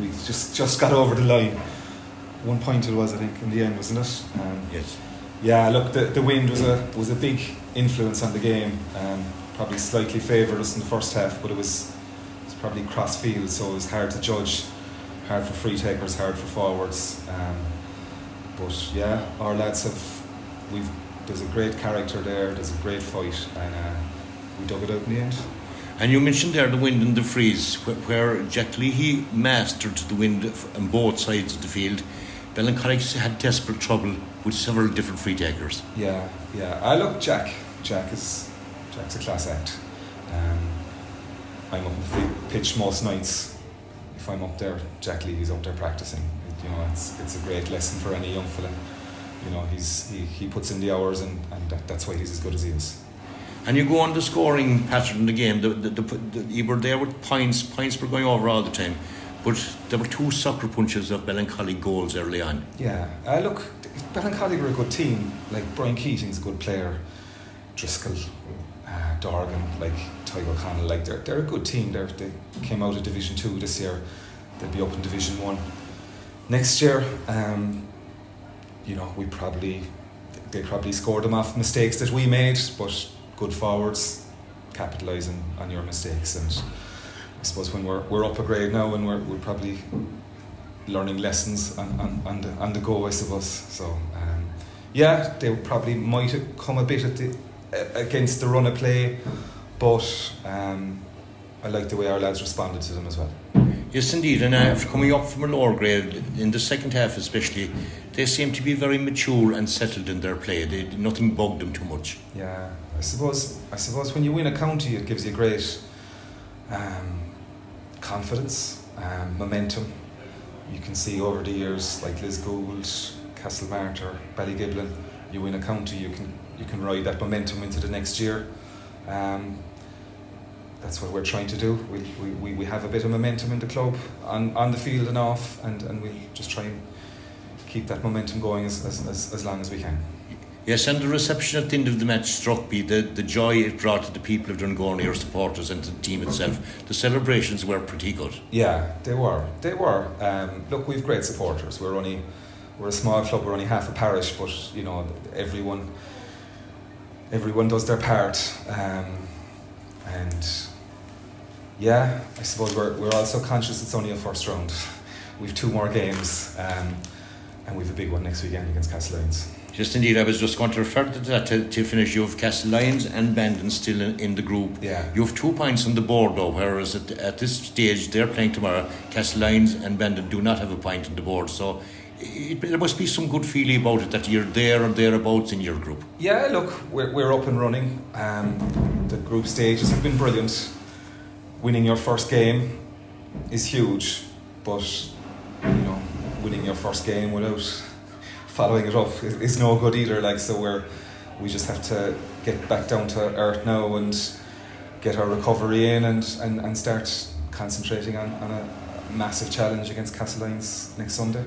we just just got over the line. One point it was, I think, in the end, wasn't it? Um, Yes. yeah, look, the, the wind was a was a big influence on the game. Um, probably slightly favoured us in the first half, but it was it was probably cross field, so it was hard to judge. Hard for free takers, hard for forwards. Um, but yeah, our lads have we've there's a great character there. There's a great fight, and uh, we dug it out in the end. And you mentioned there the wind and the frees, wh- where Jack Leahy mastered the wind on both sides of the field. Ballincollig had desperate trouble with several different free takers. Yeah, yeah. I look, Jack. Jack is Jack's a class act. Um, I'm up on the pitch most nights. If I'm up there, Jack Leahy is up there practicing. It- you know, it's it's a great lesson for any young fella. You know, he's he, he puts in the hours, and, and that, that's why he's as good as he is. And you go on the scoring pattern in the game. The, the, the, the, you were there with points. Points were going over all the time. But there were two sucker punches of Ballincollig goals early on. Yeah, uh, look, Ballincollig were a good team. Like Brian Keating's a good player. Driscoll, uh, Dorgan, like Tadhg O'Connell, like they're they're a good team. They're, they came out of Division Two this year. They'll be up in Division One next year. Um, you know, we probably they probably scored them off mistakes that we made, but good forwards capitalising on your mistakes and. I suppose when we're, we're up a grade now and we're, we're probably learning lessons on, on, on, the, on the go, I suppose. So, um, yeah, they probably might have come a bit the, against the run of play, but um, I like the way our lads responded to them as well. Yes, indeed. And after coming up from a lower grade, in the second half especially, they seem to be very mature and settled in their play. They, nothing bugged them too much. Yeah, I suppose I suppose when you win a county, it gives you great um, confidence, um, momentum. You can see over the years, like Lisgoold, Castlemartyr, Ballygiblin, you win a county, you can you can ride that momentum into the next year. Um, that's what we're trying to do. We, we, we, we have a bit of momentum in the club on, on the field and off, and, and we'll just try and keep that momentum going as, as, as, as long as we can. Yes, and the reception at the end of the match struck me. The, the joy it brought to the people of Dungourney, your supporters, and to the team itself. The celebrations were pretty good. Yeah, they were. They were. Um, look, we've great supporters. We're only we're a small club. We're only half a parish, but you know everyone everyone does their part. Um, and yeah, I suppose we're we're also conscious it's only a first round. We've two more games, um, and we've a big one next weekend against Castlelyons. Just indeed, I was just going to refer to that to, to finish. You have Castlelyons and Bandon still in, in the group. Yeah. You have two points on the board though, whereas at, at this stage they're playing tomorrow. Castlelyons and Bandon do not have a point on the board, so it, there must be some good feeling about it that you're there or thereabouts in your group. Yeah, look, we're, we're up and running. Um, the group stages have been brilliant. Winning your first game is huge, but you know, winning your first game without following it up is, no good either. Like, so we're we just have to get back down to earth now and get our recovery in and, and, and start concentrating on, on a massive challenge against Castlelyons next Sunday.